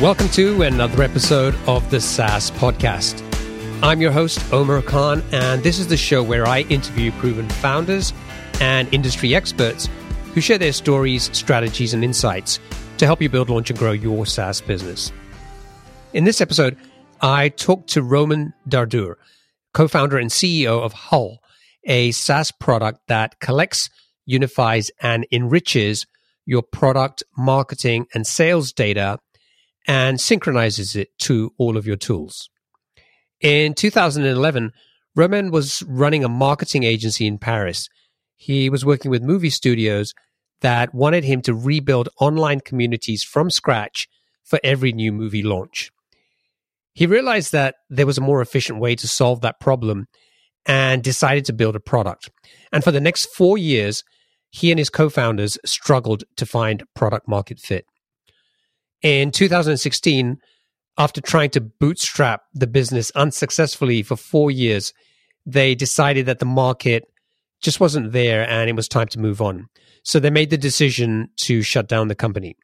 Welcome to another episode of the SaaS Podcast. I'm your host, Omer Khan, and this is the show where I interview proven founders and industry experts who share their stories, strategies, and insights to help you build, launch, and grow your SaaS business. In this episode, I talked to Romain Dardour, co founder and CEO of Hull, a SaaS product that collects, unifies, and enriches your product, marketing, and sales data and synchronizes it to all of your tools. In 2011, Romain was running a marketing agency in Paris. He was working with movie studios that wanted him to rebuild online communities from scratch for every new movie launch. He realized that there was a more efficient way to solve that problem and decided to build a product. And for the next four years, he and his co founders struggled to find product market fit. In 2016, after trying to bootstrap the business unsuccessfully for four years, they decided that the market just wasn't there and it was time to move on. So they made the decision to shut down the company.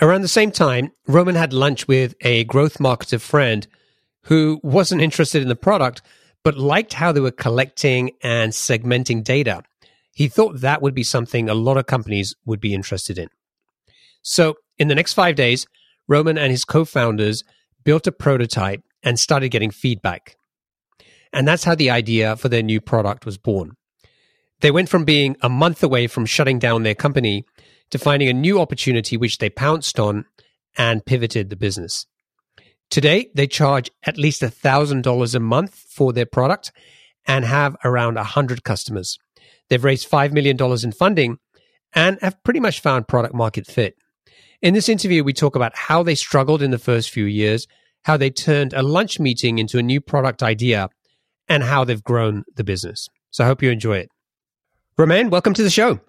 Around the same time, Romain had lunch with a growth marketer friend who wasn't interested in the product, but liked how they were collecting and segmenting data. He thought that would be something a lot of companies would be interested in. So in the next five days, Romain and his co founders built a prototype and started getting feedback. And that's how the idea for their new product was born. They went from being a month away from shutting down their company to finding a new opportunity which they pounced on and pivoted the business. Today, they charge at least $1,000 a month for their product and have around 100 customers. They've raised $5 million in funding and have pretty much found product market fit. In this interview, we talk about how they struggled in the first few years, how they turned a lunch meeting into a new product idea, and how they've grown the business. So I hope you enjoy it. Romain, welcome to the show.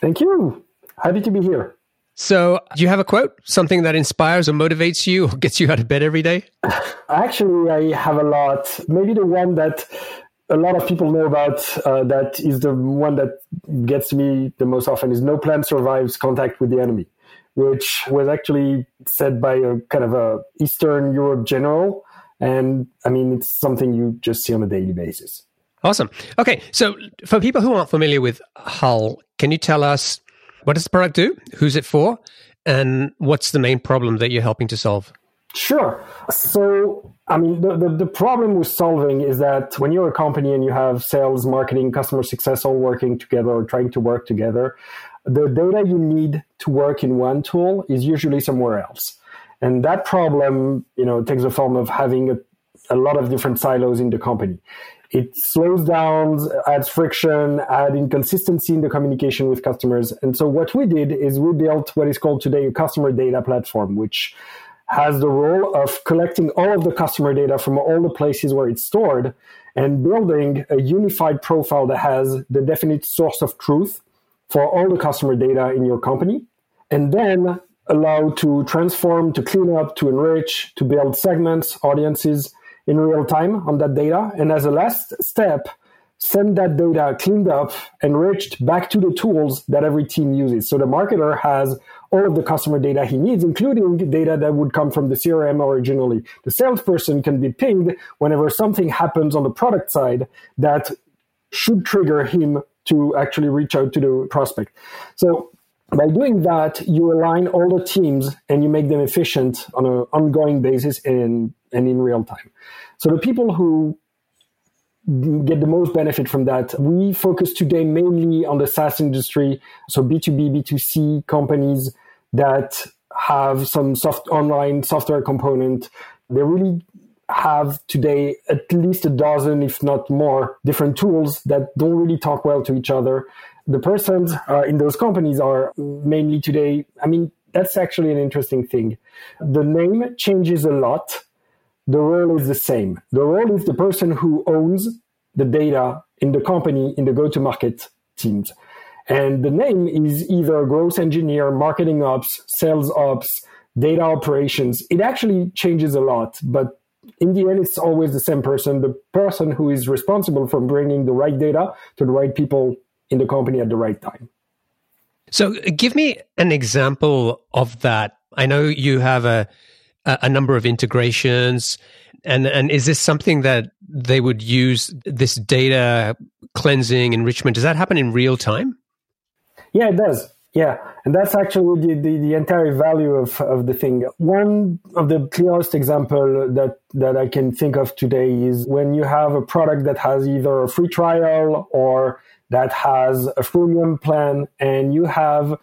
Thank you. Happy to be here. So, do you have a quote, something that inspires or motivates you or gets you out of bed every day? Actually, I have a lot. Maybe the one that a lot of people know about uh, that is the one that gets me the most often is no plan survives contact with the enemy which was actually said by a kind of a Eastern Europe general. And I mean, it's something you just see on a daily basis. Awesome. Okay. So for people who aren't familiar with Hull, can you tell us what does the product do? Who's it for? And what's the main problem that you're helping to solve? Sure. So, I mean, the, the, the, problem with solving is that when you're a company and you have sales, marketing, customer success all working together or trying to work together, the data you need to work in one tool is usually somewhere else. And that problem, you know, takes the form of having a, a lot of different silos in the company. It slows down, adds friction, adds inconsistency in the communication with customers. And so what we did is we built what is called today a customer data platform, which has the role of collecting all of the customer data from all the places where it's stored and building a unified profile that has the definite source of truth for all the customer data in your company, and then allow to transform, to clean up, to enrich, to build segments, audiences in real time on that data. And as a last step, send that data cleaned up, enriched back to the tools that every team uses. So the marketer has all of the customer data he needs, including data that would come from the CRM originally. The salesperson can be pinged whenever something happens on the product side that should trigger him to actually reach out to the prospect. So by doing that, you align all the teams and you make them efficient on an ongoing basis and, and in real time. So the people who get the most benefit from that, we focus today mainly on the SaaS industry. So B2B, B2C companies that have some soft online software component. They really have today at least a dozen, if not more, different tools that don't really talk well to each other. The persons uh, in those companies are mainly today, I mean, that's actually an interesting thing. The name changes a lot. The role is the same. The role is the person who owns the data in the company in the go to market teams. And the name is either growth engineer, marketing ops, sales ops, data operations. It actually changes a lot, but in the end, it's always the same person, the person who is responsible for bringing the right data to the right people in the company at the right time. So, give me an example of that. I know you have a a, number of integrations. And and is this something that they would use this data cleansing enrichment? Does that happen in real time? Yeah, it does. Yeah, and that's actually the, the, the, entire value of, of the thing. One of the clearest example that, that I can think of today is when you have a product that has either a free trial or that has a freemium plan and you have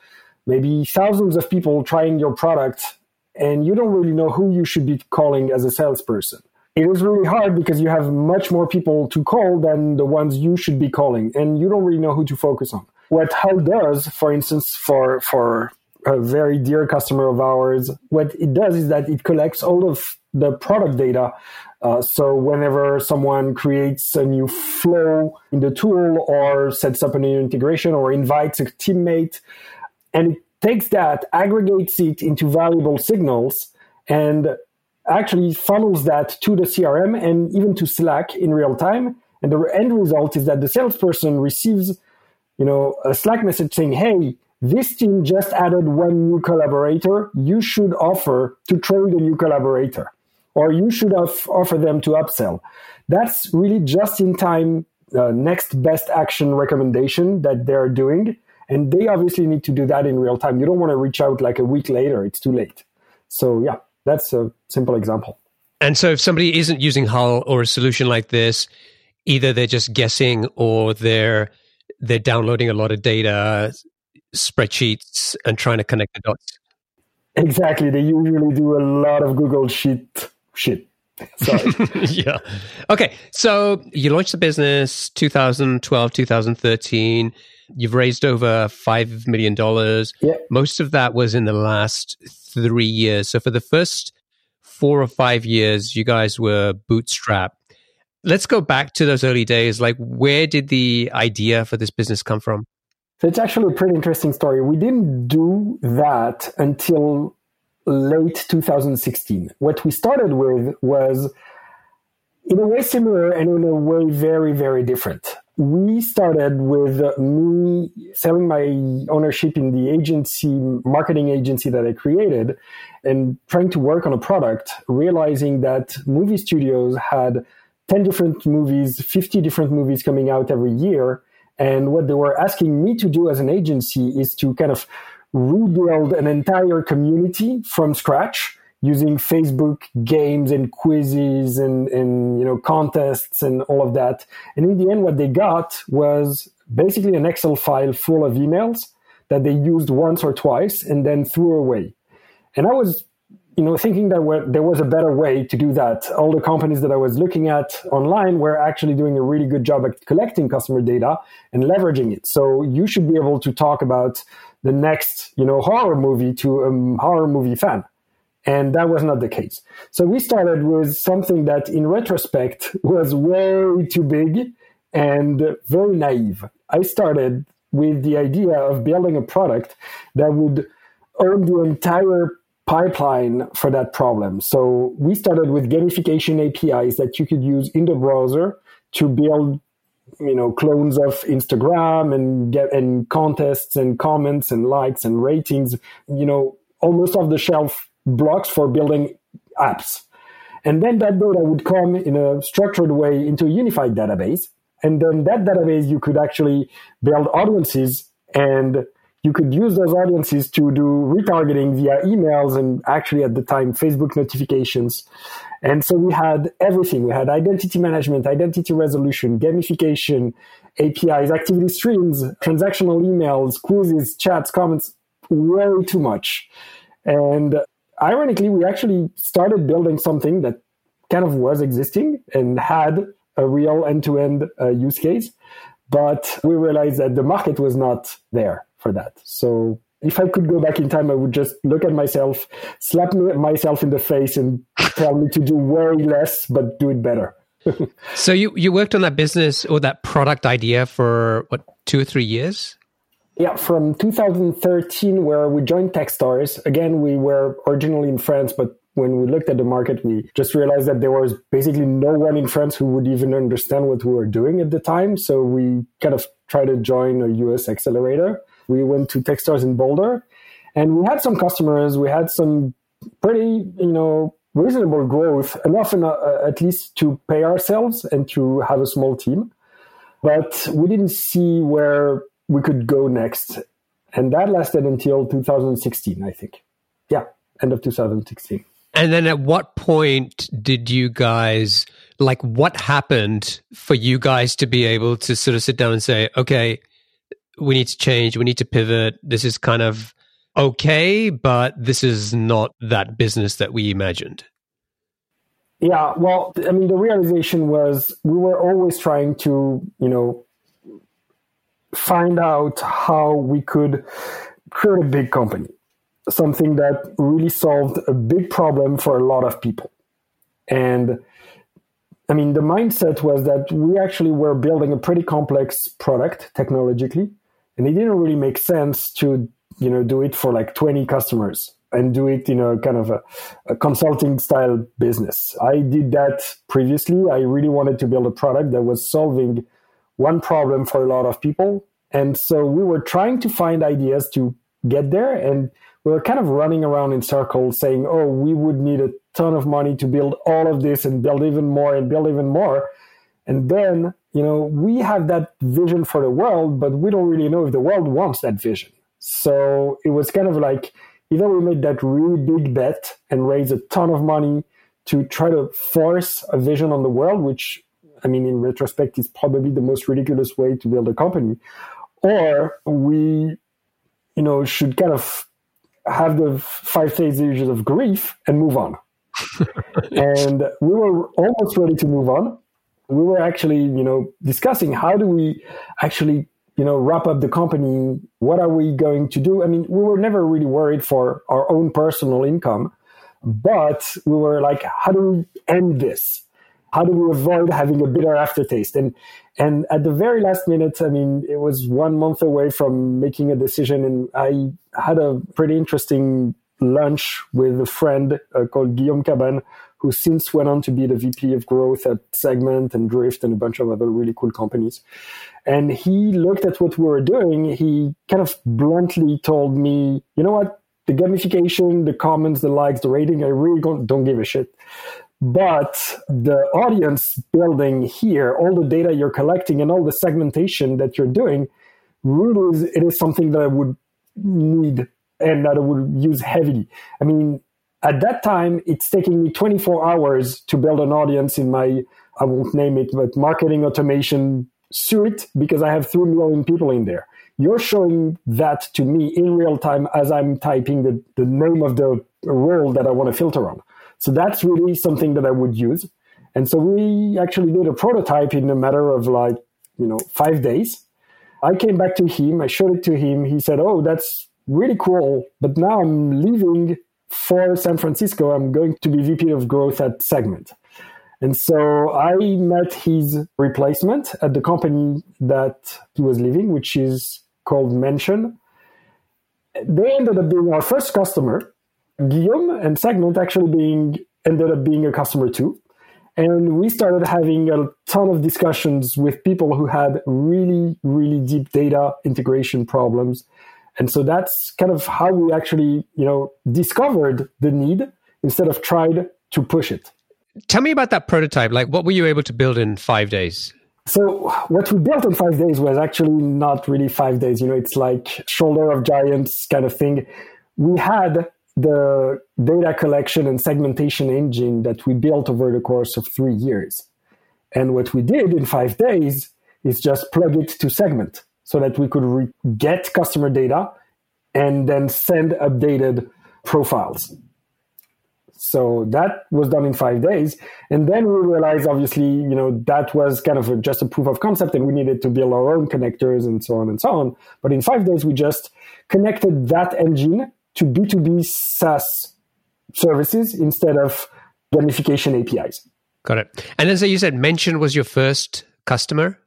maybe thousands of people trying your product and you don't really know who you should be calling as a salesperson. It is really hard because you have much more people to call than the ones you should be calling and you don't really know who to focus on. What Hull does, for instance, for, for a very dear customer of ours, what it does is that it collects all of the product data. Uh, so whenever someone creates a new flow in the tool or sets up a new integration or invites a teammate, and it takes that, aggregates it into valuable signals, and actually funnels that to the CRM and even to Slack in real time. And the end result is that the salesperson receives you know, a Slack message saying, hey, this team just added one new collaborator. You should offer to train the new collaborator, or you should offer them to upsell. That's really just in time uh, next best action recommendation that they're doing. And they obviously need to do that in real time. You don't want to reach out like a week later, it's too late. So, yeah, that's a simple example. And so, if somebody isn't using Hull or a solution like this, either they're just guessing or they're they're downloading a lot of data, spreadsheets, and trying to connect the dots. Exactly. They usually do a lot of Google Sheet shit. Sorry. yeah. Okay. So you launched the business 2012, 2013. You've raised over $5 million. Yeah. Most of that was in the last three years. So for the first four or five years, you guys were bootstrapped let's go back to those early days. Like, where did the idea for this business come from? So it's actually a pretty interesting story. We didn't do that until late 2016. What we started with was in a way similar and in a way very, very different. We started with me selling my ownership in the agency, marketing agency that I created, and trying to work on a product, realizing that movie studios had 10 different movies, 50 different movies coming out every year. And what they were asking me to do as an agency is to kind of rebuild an entire community from scratch using Facebook games and quizzes and, and you know contests and all of that. And in the end, what they got was basically an Excel file full of emails that they used once or twice and then threw away. And I was you know, thinking that there was a better way to do that. All the companies that I was looking at online were actually doing a really good job at collecting customer data and leveraging it. So you should be able to talk about the next, you know, horror movie to a um, horror movie fan. And that was not the case. So we started with something that in retrospect was way too big and very naive. I started with the idea of building a product that would own the entire pipeline for that problem. So we started with gamification APIs that you could use in the browser to build you know clones of Instagram and get and contests and comments and likes and ratings, you know, almost off the shelf blocks for building apps. And then that data would come in a structured way into a unified database. And then that database you could actually build audiences and you could use those audiences to do retargeting via emails and actually at the time Facebook notifications. And so we had everything. We had identity management, identity resolution, gamification, APIs, activity streams, transactional emails, quizzes, chats, comments, way too much. And ironically, we actually started building something that kind of was existing and had a real end to end use case. But we realized that the market was not there for that. So if I could go back in time, I would just look at myself, slap myself in the face, and tell me to do way less, but do it better. so you you worked on that business or that product idea for what two or three years? Yeah, from 2013, where we joined Techstars. Again, we were originally in France, but when we looked at the market, we just realized that there was basically no one in France who would even understand what we were doing at the time. So we kind of tried to join a US accelerator we went to Techstars in Boulder, and we had some customers. We had some pretty, you know, reasonable growth, enough uh, at least to pay ourselves and to have a small team. But we didn't see where we could go next. And that lasted until 2016, I think. Yeah, end of 2016. And then at what point did you guys, like, what happened for you guys to be able to sort of sit down and say, okay, we need to change, we need to pivot. This is kind of okay, but this is not that business that we imagined. Yeah, well, I mean, the realization was we were always trying to, you know, find out how we could create a big company, something that really solved a big problem for a lot of people. And I mean, the mindset was that we actually were building a pretty complex product technologically, and it didn't really make sense to you know do it for like 20 customers and do it in a kind of a, a, consulting style business. I did that previously. I really wanted to build a product that was solving one problem for a lot of people. And so we were trying to find ideas to get there and we were kind of running around in circles saying oh we would need a ton of money to build all of this and build even more and build even more. And then you know we have that vision for the world but we don't really know if the world wants that vision so it was kind of like either we made that really big bet and raised a ton of money to try to force a vision on the world, which I mean, in retrospect, is probably the most ridiculous way to build a company, or we, you know, should kind of have the five stages of grief and move on. and we were almost ready to move on. We were actually, you know, discussing how do we actually you know, wrap up the company. What are we going to do? I mean, we were never really worried for our own personal income, but we were like, how do we end this? How do we avoid having a bitter aftertaste? And and at the very last minute, I mean, it was one month away from making a decision, and I had a pretty interesting lunch with a friend uh, called Guillaume Cabane, who since went on to be the VP of growth at Segment and Drift and a bunch of other really cool companies. And he looked at what we were doing. He kind of bluntly told me, you know what? The gamification, the comments, the likes, the rating, I really don't, give a shit. But the audience building here, all the data you're collecting and all the segmentation that you're doing, really is, it is something that I would need and that I would use heavily. I mean, at that time, it's taking me 24 hours to build an audience in my, I won't name it, but marketing automation suite because I have 3 million people in there. You're showing that to me in real time as I'm typing the, the name of the role that I want to filter on. So that's really something that I would use. And so we actually did a prototype in a matter of like, you know, five days. I came back to him, I showed it to him. He said, Oh, that's really cool. But now I'm leaving for San Francisco, I'm going to be VP of growth at Segment. And so I met his replacement at the company that he was leaving, which is called Mention. They ended up being our first customer. Guillaume and Segment actually being ended up being a customer too. And we started having a ton of discussions with people who had really, really deep data integration problems and so that's kind of how we actually, you know, discovered the need instead of tried to push it. Tell me about that prototype. Like, what were you able to build in five days? So, what we built in five days was actually not really five days. You know, it's like shoulder of giants kind of thing. We had the data collection and segmentation engine that we built over the course of three years. And what we did in five days is just plug it to segment so that we could re- get customer data and then send updated profiles. So that was done in five days. And then we realized, obviously, you know, that was kind of a, just a proof of concept and we needed to build our own connectors and so on and so on. But in five days, we just connected that engine to B2B SaaS services instead of gamification APIs. Got it. And then so you said Mention was your first customer?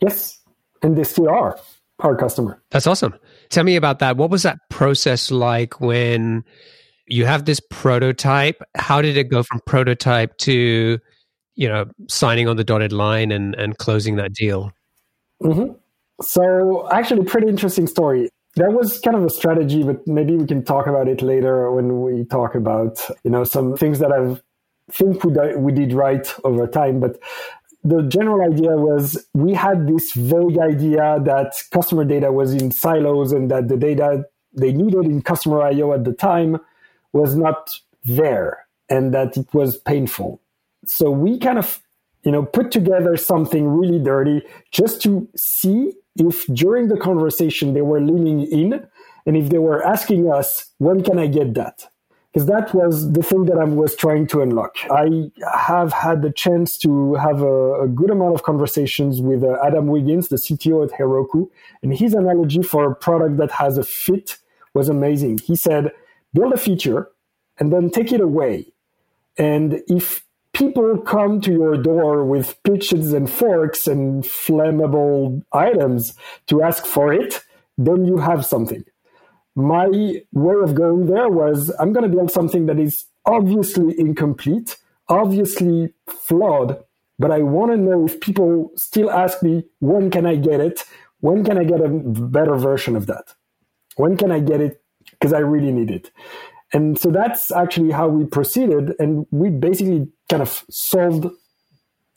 Yes and they still are our customer. That's awesome. Tell me about that. What was that process like when you have this prototype? How did it go from prototype to, you know, signing on the dotted line and, and closing that deal? Mm-hmm. So, actually, pretty interesting story. that was kind of a strategy, but maybe we can talk about it later when we talk about, you know, some things that I've think we, we did right over time. But the general idea was we had this vague idea that customer data was in silos and that the data they needed in customer IO at the time was not there and that it was painful. So we kind of, you know, put together something really dirty just to see if during the conversation they were leaning in and if they were asking us, when can I get that? Because that was the thing that I was trying to unlock. I have had the chance to have a, a good amount of conversations with uh, Adam Wiggins, the CTO at Heroku, and his analogy for a product that has a fit was amazing. He said, build a feature and then take it away. And if people come to your door with pitches and forks and flammable items to ask for it, then you have something. My way of going there was I'm going to build something that is obviously incomplete, obviously flawed, but I want to know if people still ask me, when can I get it? When can I get a better version of that? When can I get it? Because I really need it. And so that's actually how we proceeded. And we basically kind of solved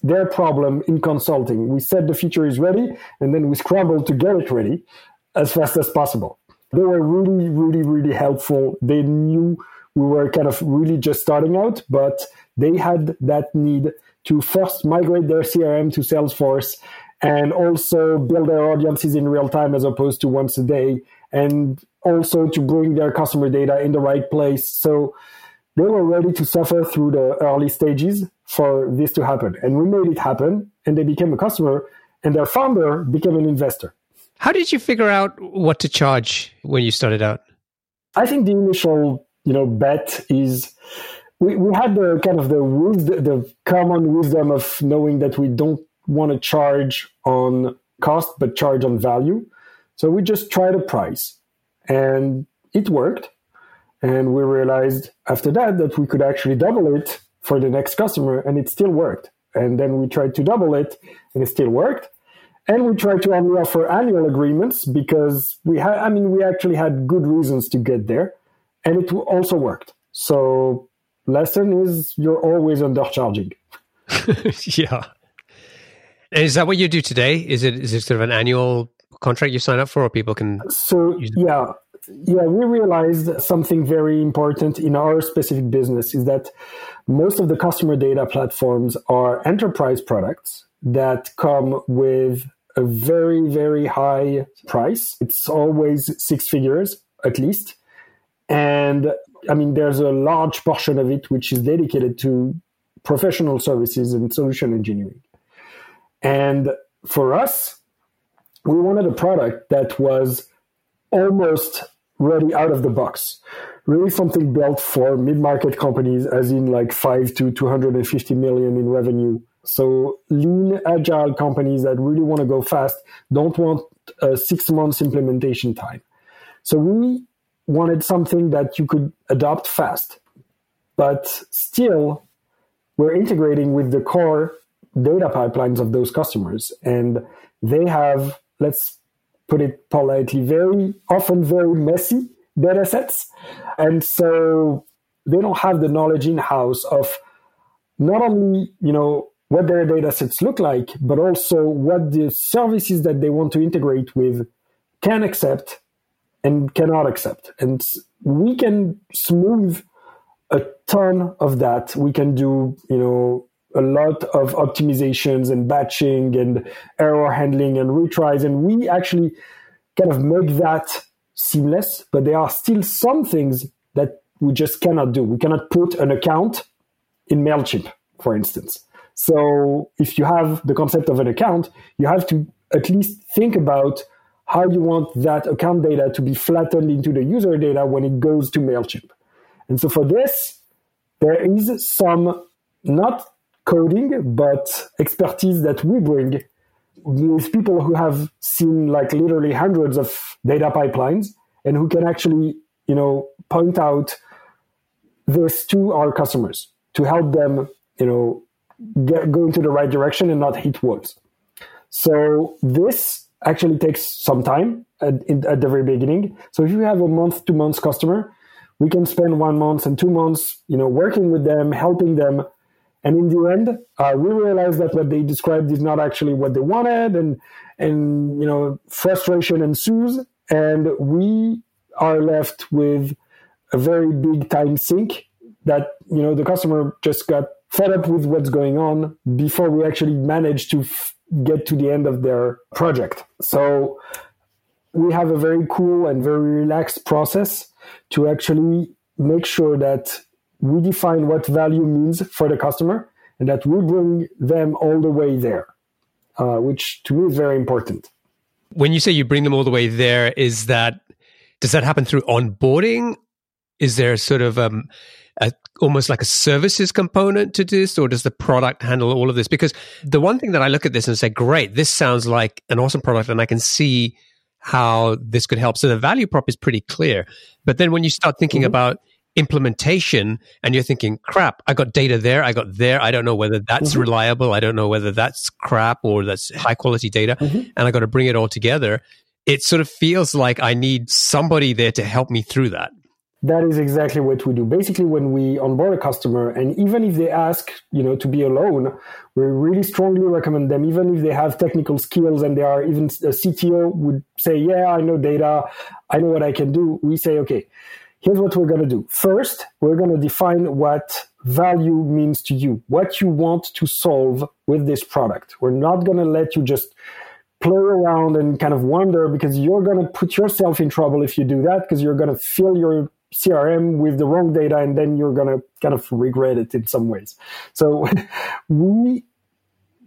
their problem in consulting. We said the feature is ready, and then we scrambled to get it ready as fast as possible. They were really, really, really helpful. They knew we were kind of really just starting out, but they had that need to first migrate their CRM to Salesforce and also build their audiences in real time as opposed to once a day and also to bring their customer data in the right place. So they were ready to suffer through the early stages for this to happen. And we made it happen and they became a customer and their founder became an investor. How did you figure out what to charge when you started out? I think the initial, you know, bet is we, we had the kind of the wisdom, the common wisdom of knowing that we don't want to charge on cost, but charge on value. So we just tried a price and it worked. And we realized after that that we could actually double it for the next customer and it still worked. And then we tried to double it and it still worked. And we tried to only offer annual agreements because we had, I mean, we actually had good reasons to get there and it also worked. So lesson is you're always undercharging. yeah. Is that what you do today? Is it is it sort of an annual contract you sign up for, or people can? So yeah, yeah, we realized something very important in our specific business is that most of the customer data platforms are enterprise products that come with a very very high price. It's always six figures at least, and I mean there's a large portion of it which is dedicated to professional services and solution engineering. And for us, we wanted a product that was almost ready out of the box. Really something built for mid-market companies, as in like five to 250 million in revenue. So lean, agile companies that really want to go fast don't want a six months implementation time. So we wanted something that you could adopt fast, but still we're integrating with the core data pipelines of those customers. And they have let's put it politely, very often very messy data sets. And so they don't have the knowledge in house of not only, you know, what their data sets look like, but also what the services that they want to integrate with can accept and cannot accept. And we can smooth a ton of that. We can do, you know, a lot of optimizations and batching and error handling and retries. And we actually kind of make that seamless, but there are still some things that we just cannot do. We cannot put an account in MailChimp, for instance. So if you have the concept of an account, you have to at least think about how you want that account data to be flattened into the user data when it goes to MailChimp. And so for this, there is some not coding, but expertise that we bring with people who have seen like literally hundreds of data pipelines and who can actually, you know, point out this to our customers to help them, you know, get, go into the right direction and not hit walls. So this actually takes some time at, in, at the very beginning. So if you have a month to month customer, we can spend one month and two months, you know, working with them, helping them. And in the end, uh, we realized that what they described is not actually what they wanted, and and you know, frustration ensues, and we are left with a very big time sink that you know the customer just got fed up with what's going on before we actually managed to f- get to the end of their project. So we have a very cool and very relaxed process to actually make sure that we define what value means for the customer and that we bring them all the way there, uh, which to me is very important. When you say you bring them all the way there, is that does that happen through onboarding? Is there sort of um, a, almost like a services component to this, or does the product handle all of this? Because the one thing that I look at this and say, great, this sounds like an awesome product, and I can see how this could help. So the value prop is pretty clear. But then when you start thinking mm-hmm. about implementation and you're thinking, crap, I got data there, I got there. I don't know whether that's mm-hmm. reliable. I don't know whether that's crap or that's high quality data. Mm-hmm. And I got to bring it all together. It sort of feels like I need somebody there to help me through that. That is exactly what we do. Basically, when we onboard a customer, and even if they ask, you know, to be alone, we really strongly recommend them. Even if they have technical skills and they are even a CTO would say, "Yeah, I know data, I know what I can do." We say, "Okay, here's what we're going to do. First, we're going to define what value means to you, what you want to solve with this product. We're not going to let you just play around and kind of wonder because you're going to put yourself in trouble if you do that because you're going to fill your CRM with the wrong data and then you're going to kind of regret it in some ways. So we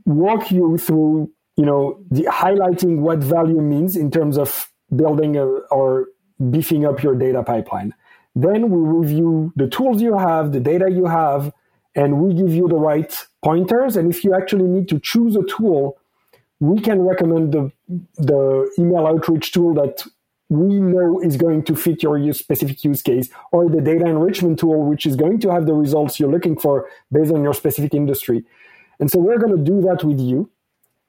walk you through, you know, the highlighting what value means in terms of building a, or beefing up your data pipeline. Then we review the tools you have, the data you have, and we give you the right pointers. And if you actually need to choose a tool, we can recommend the, the email outreach tool that we know is going to fit your use, specific use case, or the data enrichment tool, which is going to have the results you're looking for based on your specific industry. And so we're going to do that with you.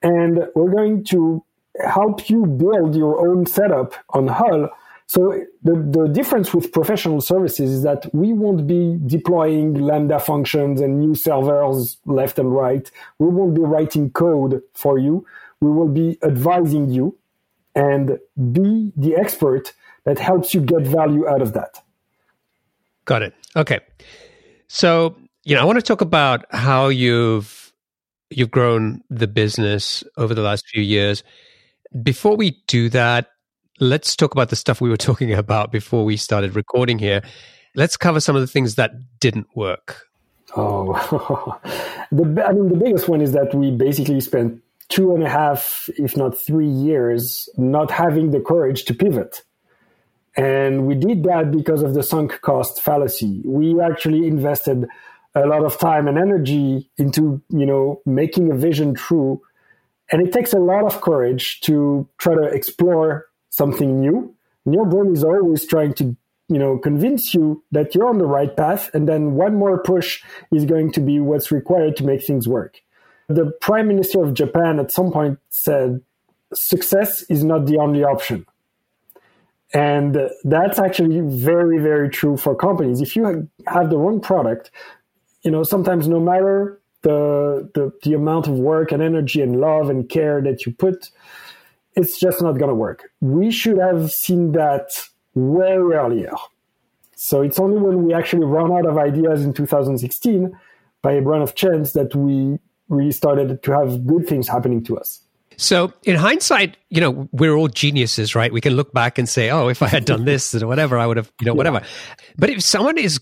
And we're going to help you build your own setup on Hull. So the, the difference with professional services is that we won't be deploying Lambda functions and new servers left and right. We won't be writing code for you. We will be advising you and be the expert that helps you get value out of that. Got it. Okay. So, you know, I want to talk about how you've you've grown the business over the last few years. Before we do that, let's talk about the stuff we were talking about before we started recording here. Let's cover some of the things that didn't work. Oh, the, I mean, the biggest one is that we basically spent two and a half, if not three years, not having the courage to pivot. And we did that because of the sunk cost fallacy. We actually invested a lot of time and energy into, you know, making a vision true. And it takes a lot of courage to try to explore something new. And your brain is always trying to, you know, convince you that you're on the right path. And then one more push is going to be what's required to make things work. The prime minister of Japan at some point said, success is not the only option. And that's actually very, very true for companies. If you have the wrong product, you know, sometimes no matter the, the, the amount of work and energy and love and care that you put, it's just not going to work. We should have seen that way earlier. So it's only when we actually run out of ideas in 2016 by a run of chance that we we started to have good things happening to us. So, in hindsight, you know, we're all geniuses, right? We can look back and say, "Oh, if I had done this or whatever, I would have, you know, whatever." Yeah. But if someone is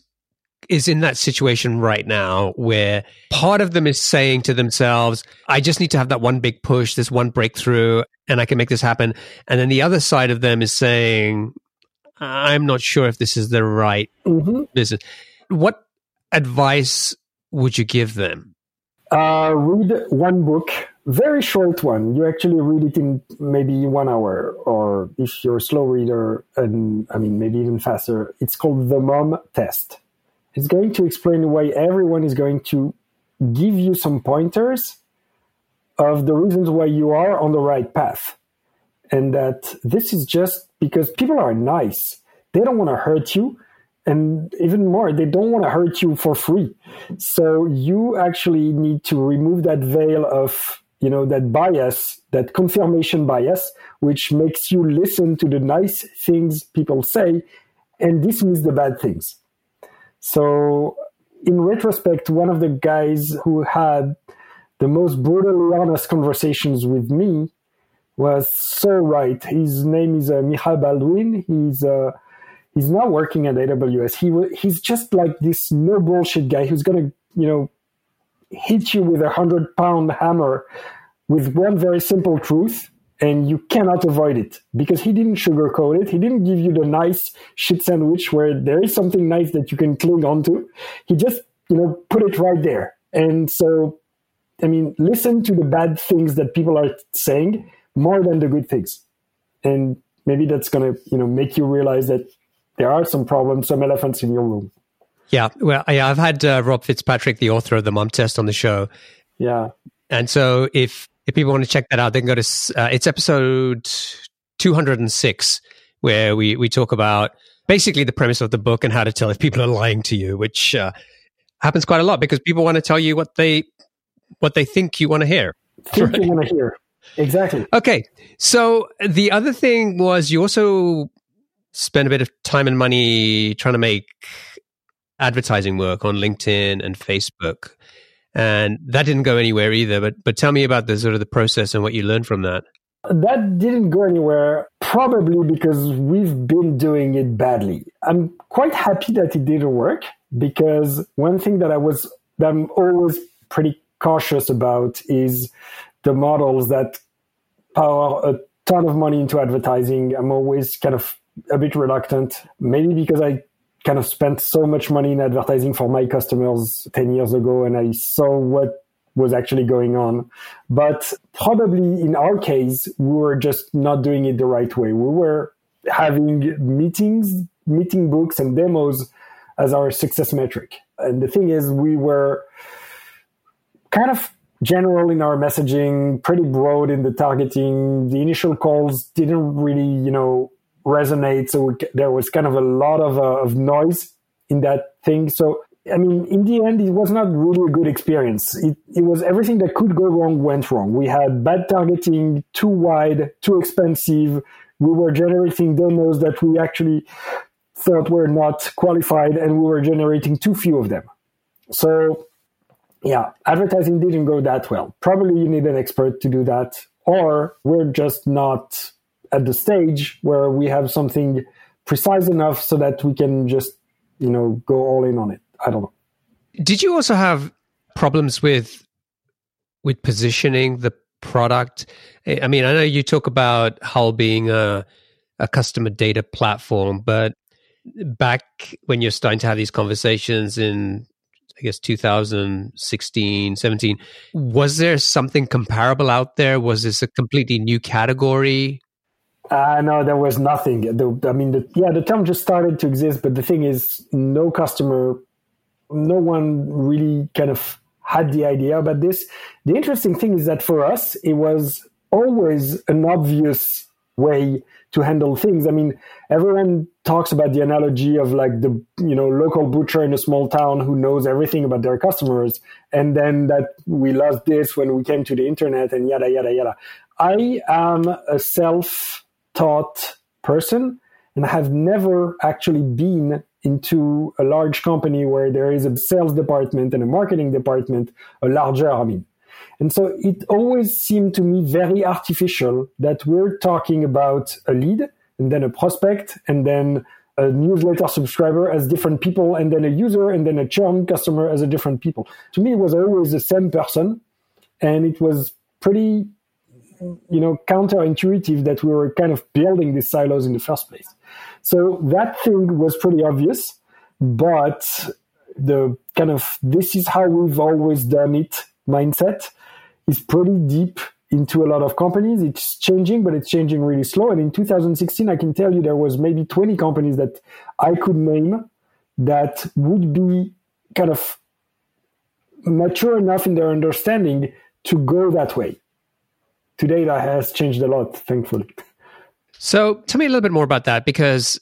is in that situation right now where part of them is saying to themselves, I just need to have that one big push, this one breakthrough, and I can make this happen. And then the other side of them is saying, I'm not sure if this is the right mm-hmm. business. What advice would you give them? Uh, read one book, very short one. You actually read it in maybe one hour, or if you're a slow reader, and I mean maybe even faster. It's called the Mom Test. It's going to explain why everyone is going to give you some pointers of the reasons why you are on the right path. and that this is just because people are nice. They don't want to hurt you. And even more, they don't want to hurt you for free. So you actually need to remove that veil of, you know, that bias, that confirmation bias, which makes you listen to the nice things people say and dismiss the bad things. So in retrospect, one of the guys who had the most brutally honest conversations with me was so right. His name is uh, Michal Baldwin. He's uh, he's not working at AWS. He he's just like this no bullshit guy who's gonna you know hit you with a hundred pound hammer with one very simple truth, and you cannot avoid it because he didn't sugarcoat it. He didn't give you the nice shit sandwich where there is something nice that you can cling onto. He just you know put it right there. And so, I mean, listen to the bad things that people are saying more than the good things. And maybe that's going to, you know, make you realize that there are some problems, some elephants in your room. Yeah. Well, yeah, I've had uh, Rob Fitzpatrick, the author of the Mom Test, on the show. Yeah. And so if if people want to check that out, they can go to uh, it's episode 206 where we we talk about basically the premise of the book and how to tell if people are lying to you, which uh, happens quite a lot because people want to tell you what they what they think you want to hear. Think right? you want to hear. Exactly. Okay. So the other thing was you also spent a bit of time and money trying to make advertising work on LinkedIn and Facebook. And that didn't go anywhere either. But but tell me about the sort of the process and what you learned from that. That didn't go anywhere, probably because we've been doing it badly. I'm quite happy that it didn't work because one thing that I was that I'm always pretty cautious about is the models that power a ton of money into advertising. I'm always kind of a bit reluctant, maybe because I kind of spent so much money in advertising for my customers 10 years ago and I saw what was actually going on. But probably in our case, we were just not doing it the right way. We were having meetings, meeting books and demos as our success metric. And the thing is, we were kind of general in our messaging, pretty broad in the targeting. The initial calls didn't really, you know, resonate. So there was kind of a lot of, uh, of noise in that thing. So, I mean, in the end, it was not really a good experience. It, it was everything that could go wrong went wrong. We had bad targeting, too wide, too expensive. We were generating demos that we actually thought were not qualified, and we were generating too few of them. So yeah, advertising didn't go that well. Probably you need an expert to do that, or we're just not at the stage where we have something precise enough so that we can just, you know, go all in on it. I don't know. Did you also have problems with with positioning the product? I mean, I know you talk about Hull being a a customer data platform, but back when you're starting to have these conversations in I guess 2016, 17. Was there something comparable out there? Was this a completely new category? Uh, no, there was nothing. The, I mean, the, yeah, the term just started to exist, but the thing is, no customer, no one really kind of had the idea about this. The interesting thing is that for us, it was always an obvious way to handle things. I mean, everyone talks about the analogy of like the you know local butcher in a small town who knows everything about their customers, and then that we lost this when we came to the internet and yada yada yada. I am a self-taught person, and I have never actually been into a large company where there is a sales department and a marketing department, a larger, I mean, and so it always seemed to me very artificial that we're talking about a lead and then a prospect and then a newsletter subscriber as different people and then a user and then a churn customer as a different people. To me, it was always the same person. And it was pretty, you know, counterintuitive that we were kind of building these silos in the first place. So that thing was pretty obvious, but the kind of this is how we've always done it mindset is pretty deep into a lot of companies. It's changing, but it's changing really slow. And in 2016, I can tell you there was maybe 20 companies that I could name that would be kind of mature enough in their understanding to go that way. Today, that has changed a lot, thankfully. So tell me a little bit more about that because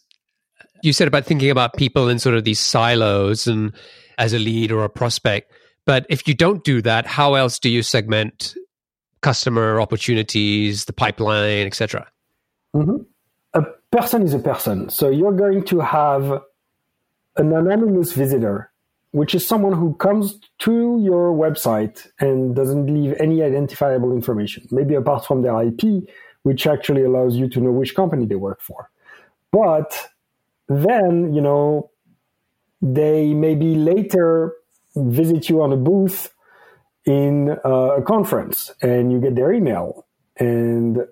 you said about thinking about people in sort of these silos and as a lead or a prospect. But if you don't do that, how else do you segment customer opportunities, the pipeline, etc.? Mm-hmm. A person is a person. So you're going to have an anonymous visitor, which is someone who comes to your website and doesn't leave any identifiable information, maybe apart from their IP, which actually allows you to know which company they work for. But then, you know, they maybe later visit you on a booth in uh, a conference and you get their email and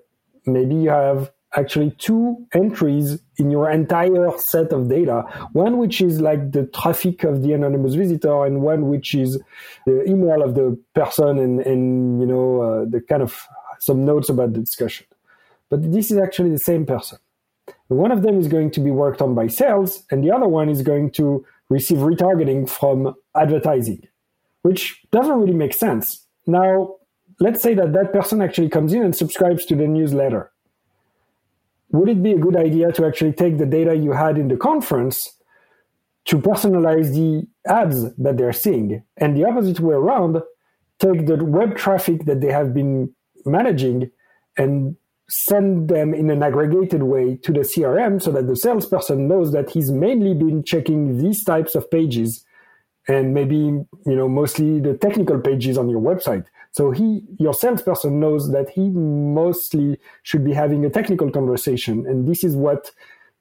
maybe you have actually two entries in your entire set of data one which is like the traffic of the anonymous visitor and one which is the email of the person and, and you know uh, the kind of some notes about the discussion but this is actually the same person one of them is going to be worked on by sales and the other one is going to receive retargeting from advertising which doesn't really make sense. Now, let's say that that person actually comes in and subscribes to the newsletter. Would it be a good idea to actually take the data you had in the conference to personalize the ads that they're seeing? And the opposite way around, take the web traffic that they have been managing and send them in an aggregated way to the CRM so that the salesperson knows that he's mainly been checking these types of pages and maybe you know mostly the technical pages on your website so he your salesperson knows that he mostly should be having a technical conversation and this is what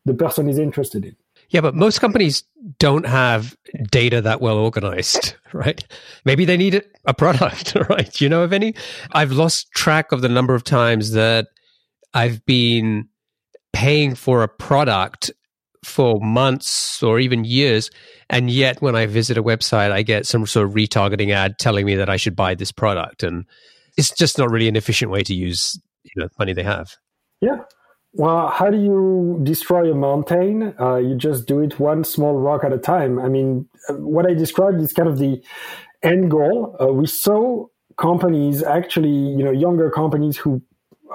the person is interested in. Yeah but most companies don't have data that well organized right? Maybe they need a product right? Do you know of any? I've lost track of the number of times that i've been paying for a product for months or even years. And yet, when I visit a website, I get some sort of retargeting ad telling me that I should buy this product. And it's just not really an efficient way to use you know, money they have. Yeah. Well, how do you destroy a mountain? Uh, you just do it one small rock at a time. I mean, what I described is kind of the end goal. Uh, we saw companies actually, you know, younger companies who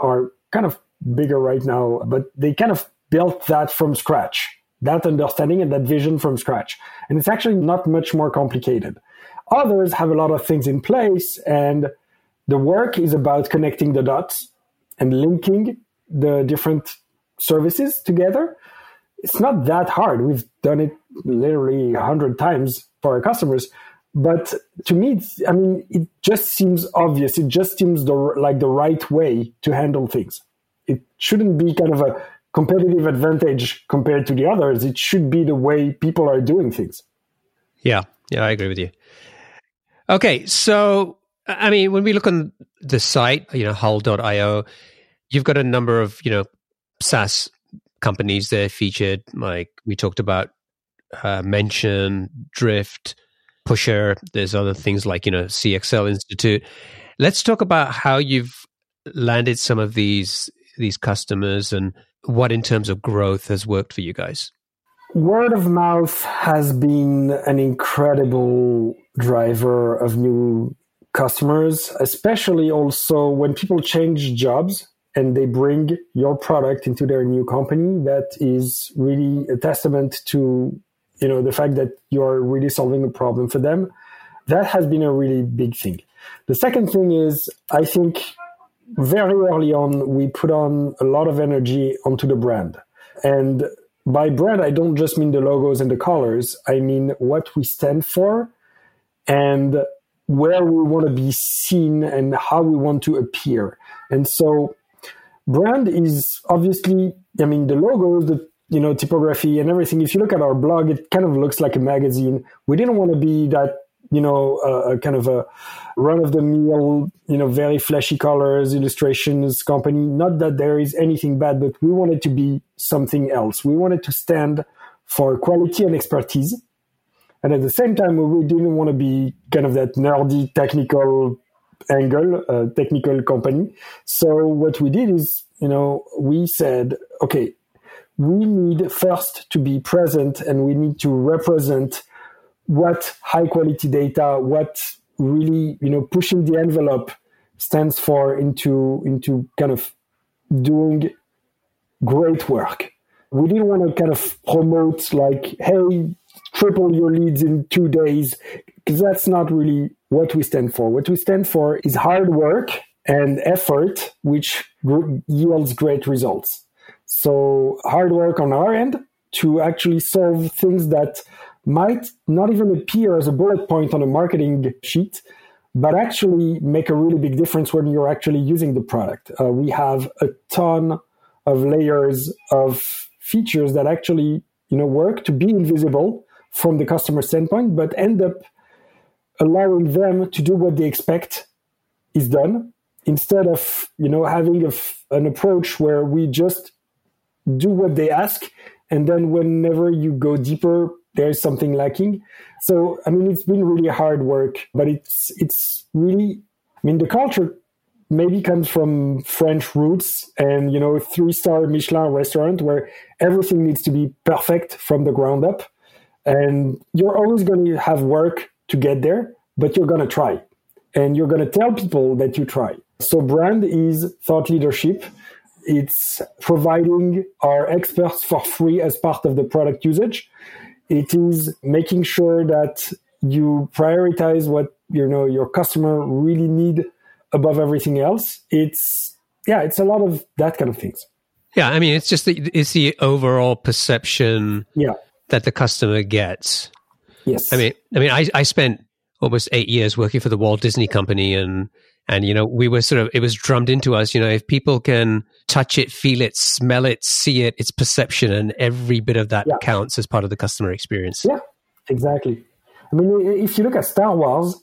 are kind of bigger right now, but they kind of built that from scratch that understanding and that vision from scratch. And it's actually not much more complicated. Others have a lot of things in place, and the work is about connecting the dots and linking the different services together. It's not that hard. We've done it literally a hundred times for our customers. But to me, I mean, it just seems obvious. It just seems the, like the right way to handle things. It shouldn't be kind of a competitive advantage compared to the others. It should be the way people are doing things. Yeah, yeah, I agree with you. Okay, so I mean, when we look on the site, you know, hull.io, you've got a number of, you know, SaaS companies there featured. Like we talked about uh, Mention, Drift, Pusher. There's other things like, you know, CXL Institute. Let's talk about how you've landed some of these these customers and what in terms of growth has worked for you guys? Word of mouth has been an incredible driver of new customers, especially also when people change jobs and they bring your product into their new company. That is really a testament to you know the fact that you're really solving a problem for them. That has been a really big thing. The second thing is, I think very early on, we put on a lot of energy onto the brand. And by brand, I don't just mean the logos and the colors. I mean what we stand for and where we want to be seen and how we want to appear. And so brand is obviously, I mean, the logo, the you know, typography and everything. If you look at our blog, it kind of looks like a magazine. We didn't want to be that you know, a, a kind of a run of the mill, you know, very flashy colors, illustrations company. Not that there is anything bad, but we wanted to be something else. We wanted to stand for quality and expertise. And at the same time, we didn't want to be kind of that nerdy technical angle, uh, technical company. So what we did is, you know, we said, okay, we need first to be present and we need to represent what high quality data, what really, you know, pushing the envelope stands for into, into kind of doing great work. We didn't want to kind of promote like, hey, triple your leads in two days, because that's not really what we stand for. What we stand for is hard work and effort, which yields great results. So hard work on our end to actually solve things that might not even appear as a bullet point on a marketing sheet, but actually make a really big difference when you're actually using the product. Uh, we have a ton of layers of features that actually you know work to be invisible from the customer standpoint, but end up allowing them to do what they expect is done instead of you know having an approach where we just do what they ask and then whenever you go deeper there's something lacking. So i mean it's been really hard work but it's it's really i mean the culture maybe comes from french roots and you know three star michelin restaurant where everything needs to be perfect from the ground up. And you're always going to have work to get there but you're going to try. And you're going to tell people that you try. So brand is thought leadership. It's providing our experts for free as part of the product usage. It is making sure that you prioritize what you know your customer really need above everything else. It's yeah, it's a lot of that kind of things. Yeah, I mean, it's just the it's the overall perception yeah. that the customer gets. Yes. I mean, I mean, I I spent almost eight years working for the Walt Disney Company, and and, you know, we were sort of, it was drummed into us, you know, if people can touch it, feel it, smell it, see it, it's perception. And every bit of that yeah. counts as part of the customer experience. Yeah, exactly. I mean, if you look at Star Wars,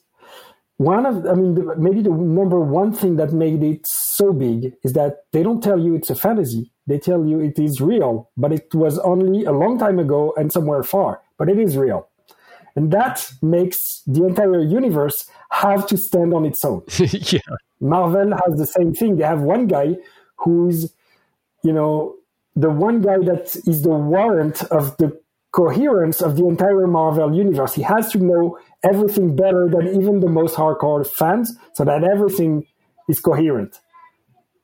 one of, I mean, maybe the number one thing that made it so big is that they don't tell you it's a fantasy. They tell you it is real, but it was only a long time ago and somewhere far, but it is real. And that makes the entire universe have to stand on its own. yeah. Marvel has the same thing. They have one guy who's, you know, the one guy that is the warrant of the coherence of the entire Marvel universe. He has to know everything better than even the most hardcore fans so that everything is coherent.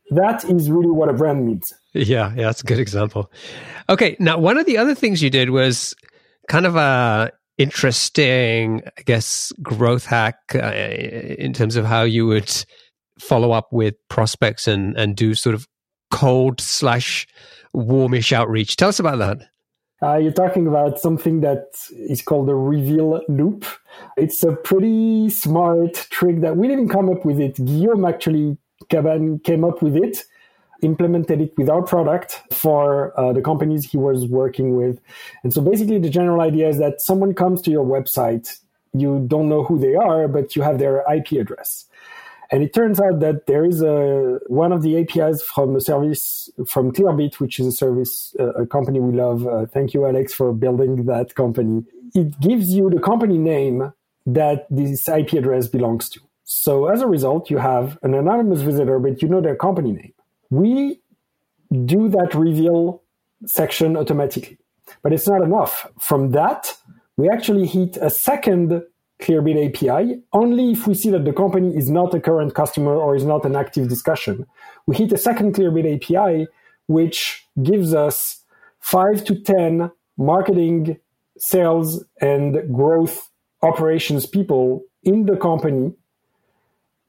That is really what a brand needs. Yeah, yeah, that's a good example. Okay, now one of the other things you did was kind of a interesting, I guess, growth hack uh, in terms of how you would follow up with prospects and, and do sort of cold slash warmish outreach. Tell us about that. Uh, you're talking about something that is called the reveal loop. It's a pretty smart trick that we didn't come up with it. Guillaume actually came up with it implemented it with our product for uh, the companies he was working with. And so basically, the general idea is that someone comes to your website, you don't know who they are, but you have their IP address. And it turns out that there is a one of the APIs from a service from Clearbit, which is a service uh, a company we love. Uh, thank you, Alex, for building that company. It gives you the company name that this IP address belongs to. So as a result, you have an anonymous visitor, but you know their company name we do that reveal section automatically. But it's not enough. From that, we actually hit a second Clearbit API only if we see that the company is not a current customer or is not an active discussion. We hit a second Clearbit API, which gives us five to 10 marketing, sales, and growth operations people in the company.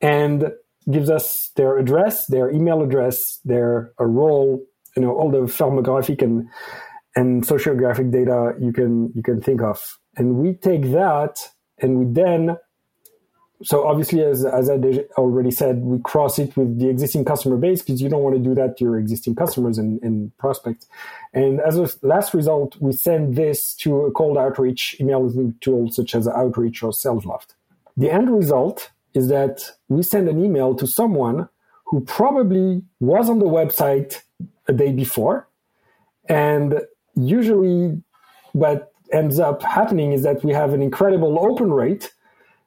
And gives us their address, their email address, their a role, you know, all the firmographic and and sociographic data you can you can think of. And we take that and we then so obviously as as I already said, we cross it with the existing customer base because you don't want to do that to your existing customers and, and prospects. And as a last result, we send this to a cold outreach email tool such as Outreach or SalesLoft. The end result is that we send an email to someone who probably was on the website a day before. And usually, what ends up happening is that we have an incredible open rate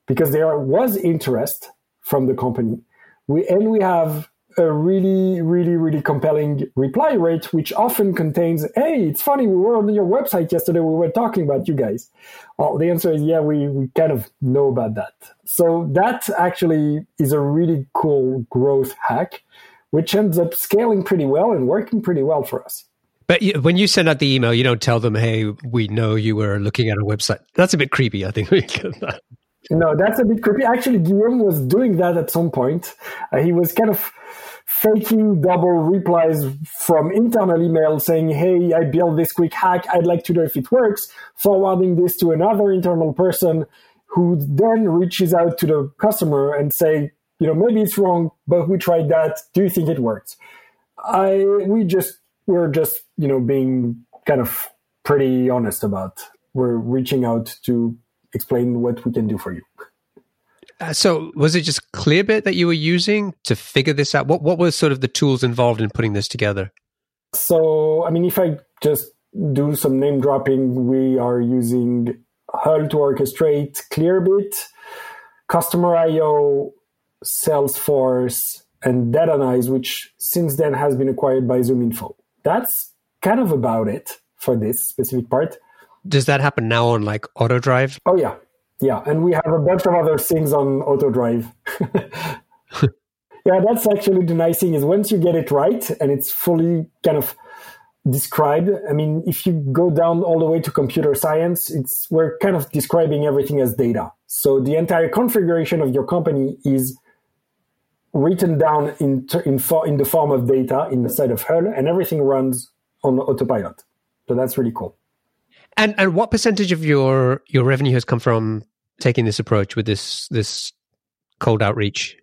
because there was interest from the company. We, and we have a really, really, really compelling reply rate, which often contains, Hey, it's funny. We were on your website yesterday. We were talking about you guys. Well, the answer is, yeah, we, we kind of know about that. So that actually is a really cool growth hack which ends up scaling pretty well and working pretty well for us. But when you send out the email, you don't tell them, "Hey, we know you were looking at our website." That's a bit creepy. I think. no, that's a bit creepy. Actually, Guillaume was doing that at some point. Uh, he was kind of faking double replies from internal email saying, Hey, I built this quick hack. I'd like to know if it works. Forwarding this to another internal person who then reaches out to the customer and say, you know, maybe it's wrong, but we tried that. Do you think it works? I, we just, we're just, you know, being kind of pretty honest about we're reaching out to explain what we can do for you. Uh, so was it just Clearbit that you were using to figure this out? What what were sort of the tools involved in putting this together? So I mean, if I just do some name dropping, we are using Hull to orchestrate Clearbit, Customer IO, Salesforce, and Datanyze, which since then has been acquired by ZoomInfo. That's kind of about it for this specific part. Does that happen now on like AutoDrive? Oh yeah, yeah, and we have a bunch of other things on AutoDrive. yeah, that's actually the nice thing is once you get it right and it's fully kind of described. I mean, if you go down all the way to computer science, it's we're kind of describing everything as data. So the entire configuration of your company is written down in in, in the form of data inside of Hull, and everything runs on autopilot. So that's really cool. And and what percentage of your your revenue has come from taking this approach with this this cold outreach?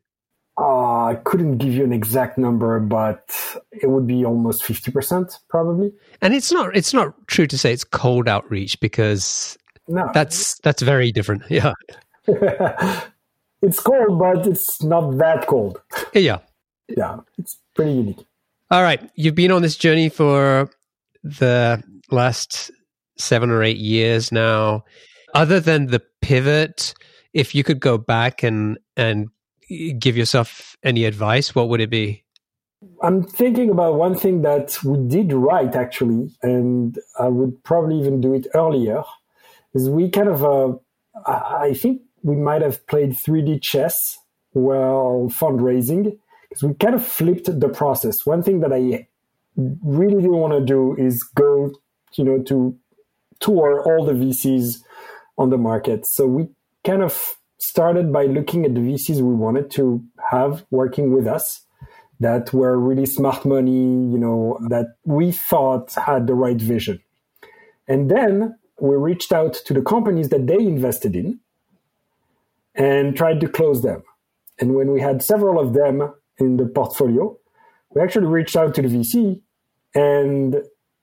Uh, I couldn't give you an exact number, but it would be almost fifty percent, probably. And it's not it's not true to say it's cold outreach because no. that's that's very different. Yeah, it's cold, but it's not that cold. Yeah, yeah, it's pretty unique. All right, you've been on this journey for the last seven or eight years now. Other than the pivot, if you could go back and and give yourself any advice, what would it be? I'm thinking about one thing that we did right actually, and I would probably even do it earlier. Is we kind of, uh, I think we might have played 3D chess while fundraising because we kind of flipped the process. One thing that I really didn't want to do is go, you know, to tour all the VCs on the market. So we kind of started by looking at the VCs we wanted to have working with us that were really smart money, you know, that we thought had the right vision. And then we reached out to the companies that they invested in and tried to close them. And when we had several of them in the portfolio, we actually reached out to the VC and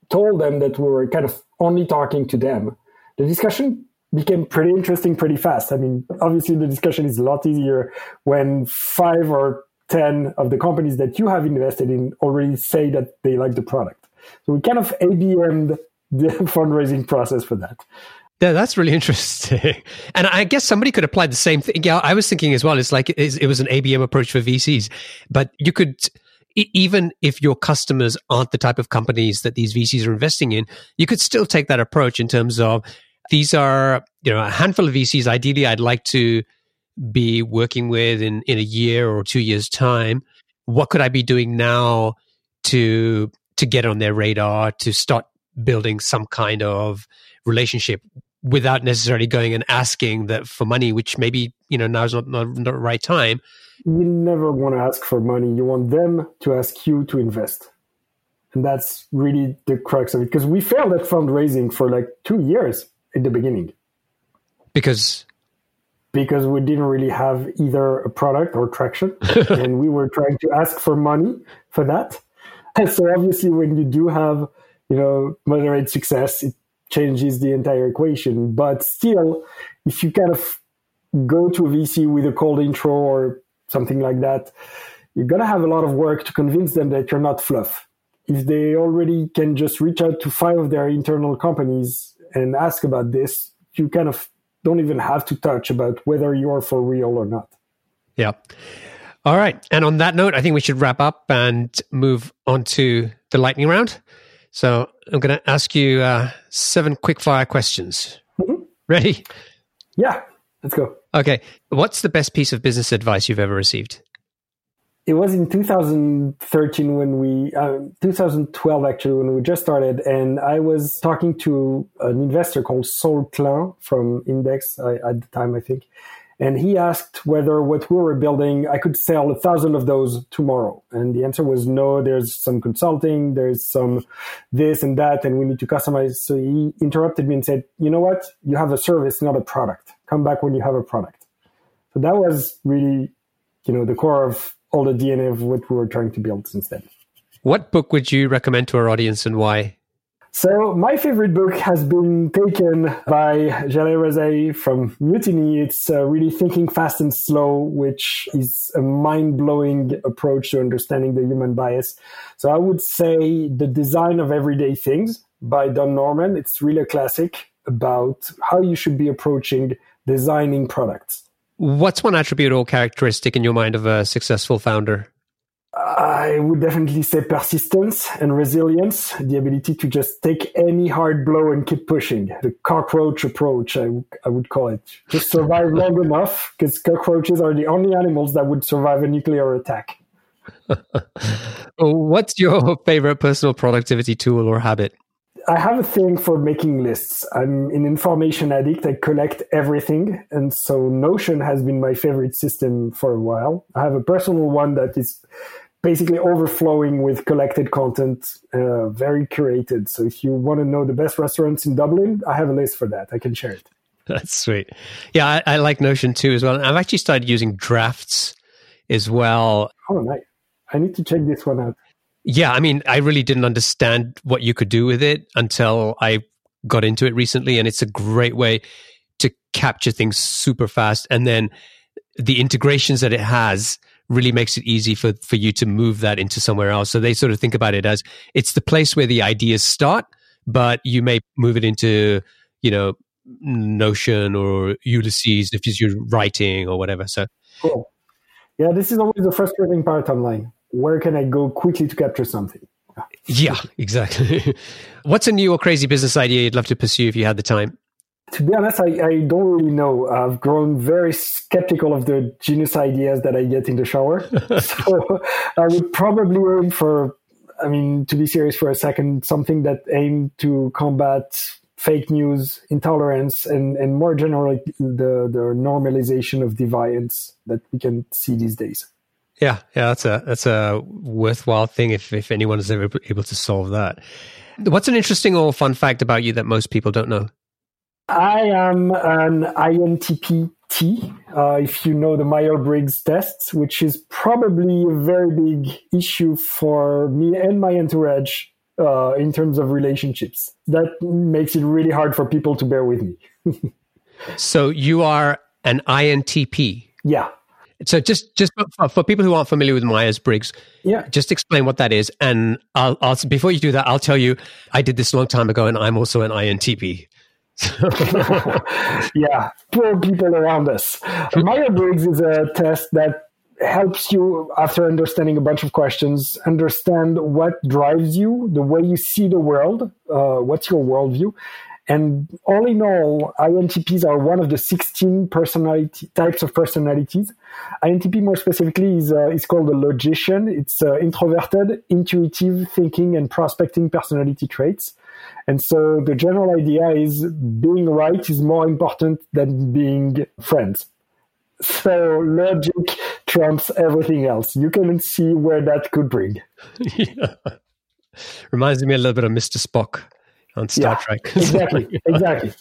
told them that we were kind of only talking to them, the discussion became pretty interesting pretty fast. I mean, obviously the discussion is a lot easier when five or 10 of the companies that you have invested in already say that they like the product. So we kind of ABM'd the fundraising process for that. Yeah, that's really interesting. And I guess somebody could apply the same thing. Yeah, I was thinking as well. It's like it was an ABM approach for VCs, but you could even if your customers aren't the type of companies that these VCs are investing in, you could still take that approach in terms of these are, you know, a handful of VCs. Ideally, I'd like to be working with in, in a year or two years' time. What could I be doing now to to get on their radar, to start building some kind of relationship without necessarily going and asking that for money, which maybe, you know, now is not, not, not the right time you never want to ask for money. You want them to ask you to invest. And that's really the crux of it. Because we failed at fundraising for like two years at the beginning. Because? Because we didn't really have either a product or traction. and we were trying to ask for money for that. And so obviously when you do have, you know, moderate success, it changes the entire equation. But still, if you kind of go to a VC with a cold intro or something like that, you're going to have a lot of work to convince them that you're not fluff. If they already can just reach out to five of their internal companies and ask about this, you kind of don't even have to touch about whether you're for real or not. Yeah. All right. And on that note, I think we should wrap up and move on to the lightning round. So I'm going to ask you uh, seven quick fire questions. Mm-hmm. Ready? Yeah, let's go. Okay. What's the best piece of business advice you've ever received? it was in 2013 when we, uh, 2012 actually, when we just started. And I was talking to an investor called Saul Klein from Index at the time, I think. And he asked whether what we were building, I could sell a thousand of those tomorrow. And the answer was no, there's some consulting, there's some this and that, and we need to customize. So he interrupted me and said, you know what? You have a service, not a product. Come back when you have a product. So that was really, you know, the core of all the DNA of what we were trying to build since then. What book would you recommend to our audience and why? So my favorite book has been taken by Jaleh Rezaei from Mutiny. It's uh, really thinking fast and slow, which is a mind-blowing approach to understanding the human bias. So I would say The Design of Everyday Things by Don Norman. It's really a classic about how you should be approaching designing products. What's one attribute or characteristic in your mind of a successful founder? I would definitely say persistence and resilience, the ability to just take any hard blow and keep pushing. The cockroach approach, I, I would call it. Just survive long enough, because cockroaches are the only animals that would survive a nuclear attack. What's your favorite personal productivity tool or habit? I have a thing for making lists. I'm an information addict. I collect everything. And so Notion has been my favorite system for a while. I have a personal one that is basically overflowing with collected content, uh, very curated. So if you want to know the best restaurants in Dublin, I have a list for that. I can share it. That's sweet. Yeah, I, I like Notion too as well. I've actually started using drafts as well. Oh, nice. I need to check this one out. Yeah, I mean, I really didn't understand what you could do with it until I got into it recently, and it's a great way to capture things super fast. And then the integrations that it has really makes it easy for, for you to move that into somewhere else. So they sort of think about it as it's the place where the ideas start, but you may move it into, you know, Notion or Ulysses if you're writing or whatever. So cool. Yeah, this is always the frustrating part online where can I go quickly to capture something? Yeah, exactly. What's a new or crazy business idea you'd love to pursue if you had the time? To be honest, I, I don't really know. I've grown very skeptical of the genius ideas that I get in the shower. so I would probably aim for, I mean, to be serious for a second, something that aimed to combat fake news, intolerance, and, and more generally, the, the normalization of deviance that we can see these days. Yeah, yeah, that's a that's a worthwhile thing if if anyone is ever able to solve that. What's an interesting or fun fact about you that most people don't know? I am an INTP T, uh, if you know the Myers Briggs tests, which is probably a very big issue for me and my entourage uh, in terms of relationships. That makes it really hard for people to bear with me. so you are an INTP? Yeah. So just just for, for people who aren't familiar with Myers Briggs, yeah, just explain what that is, and I'll, I'll before you do that, I'll tell you I did this a long time ago, and I'm also an INTP. yeah, poor people around us. Myers Briggs is a test that helps you, after understanding a bunch of questions, understand what drives you, the way you see the world, uh, what's your worldview, and all in all, INTPs are one of the 16 personality types of personalities. INTP more specifically is, uh, is called a logician. It's uh, introverted, intuitive thinking and prospecting personality traits. And so the general idea is being right is more important than being friends. So logic trumps everything else. You can see where that could bring. yeah. Reminds me a little bit of Mr. Spock on Star yeah, Trek. exactly, exactly.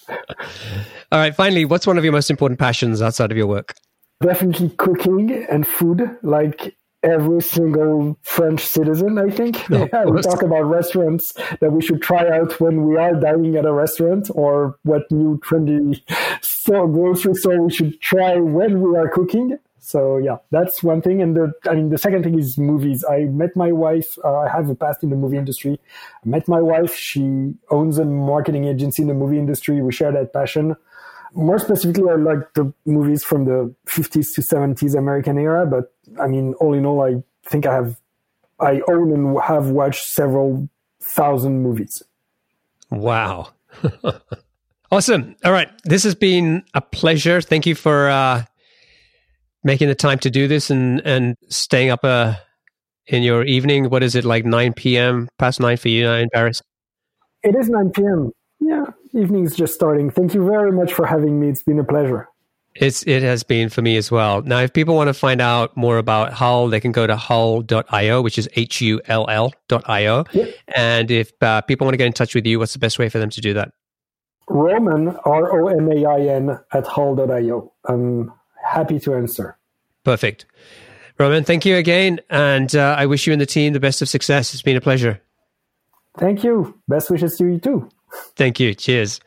All right. Finally, what's one of your most important passions outside of your work? Definitely cooking and food, like every single French citizen, I think. No, yeah, we talk about restaurants that we should try out when we are dining at a restaurant or what new trendy store, grocery store we should try when we are cooking. So yeah, that's one thing. And the, I mean, the second thing is movies. I met my wife. Uh, I have a past in the movie industry. I met my wife. She owns a marketing agency in the movie industry. We share that passion. More specifically, I like the movies from the 50s to 70s American era. But I mean, all in all, I think I have, I own and have watched several thousand movies. Wow. awesome. All right. This has been a pleasure. Thank you for, uh, making the time to do this and and staying up uh, in your evening. What is it like 9 p.m. past nine for you uh, in Paris? It is 9 p.m. Yeah, evening's just starting. Thank you very much for having me. It's been a pleasure. It's it has been for me as well. Now, if people want to find out more about Hull, they can go to hull.io, which is H U L L.io. Yep. And if uh, people want to get in touch with you, what's the best way for them to do that? Romain R O M A I N, at hull.io. I'm happy to answer. Perfect. Romain, thank you again. And uh, I wish you and the team the best of success. It's been a pleasure. Thank you. Best wishes to you too. Thank you. Cheers.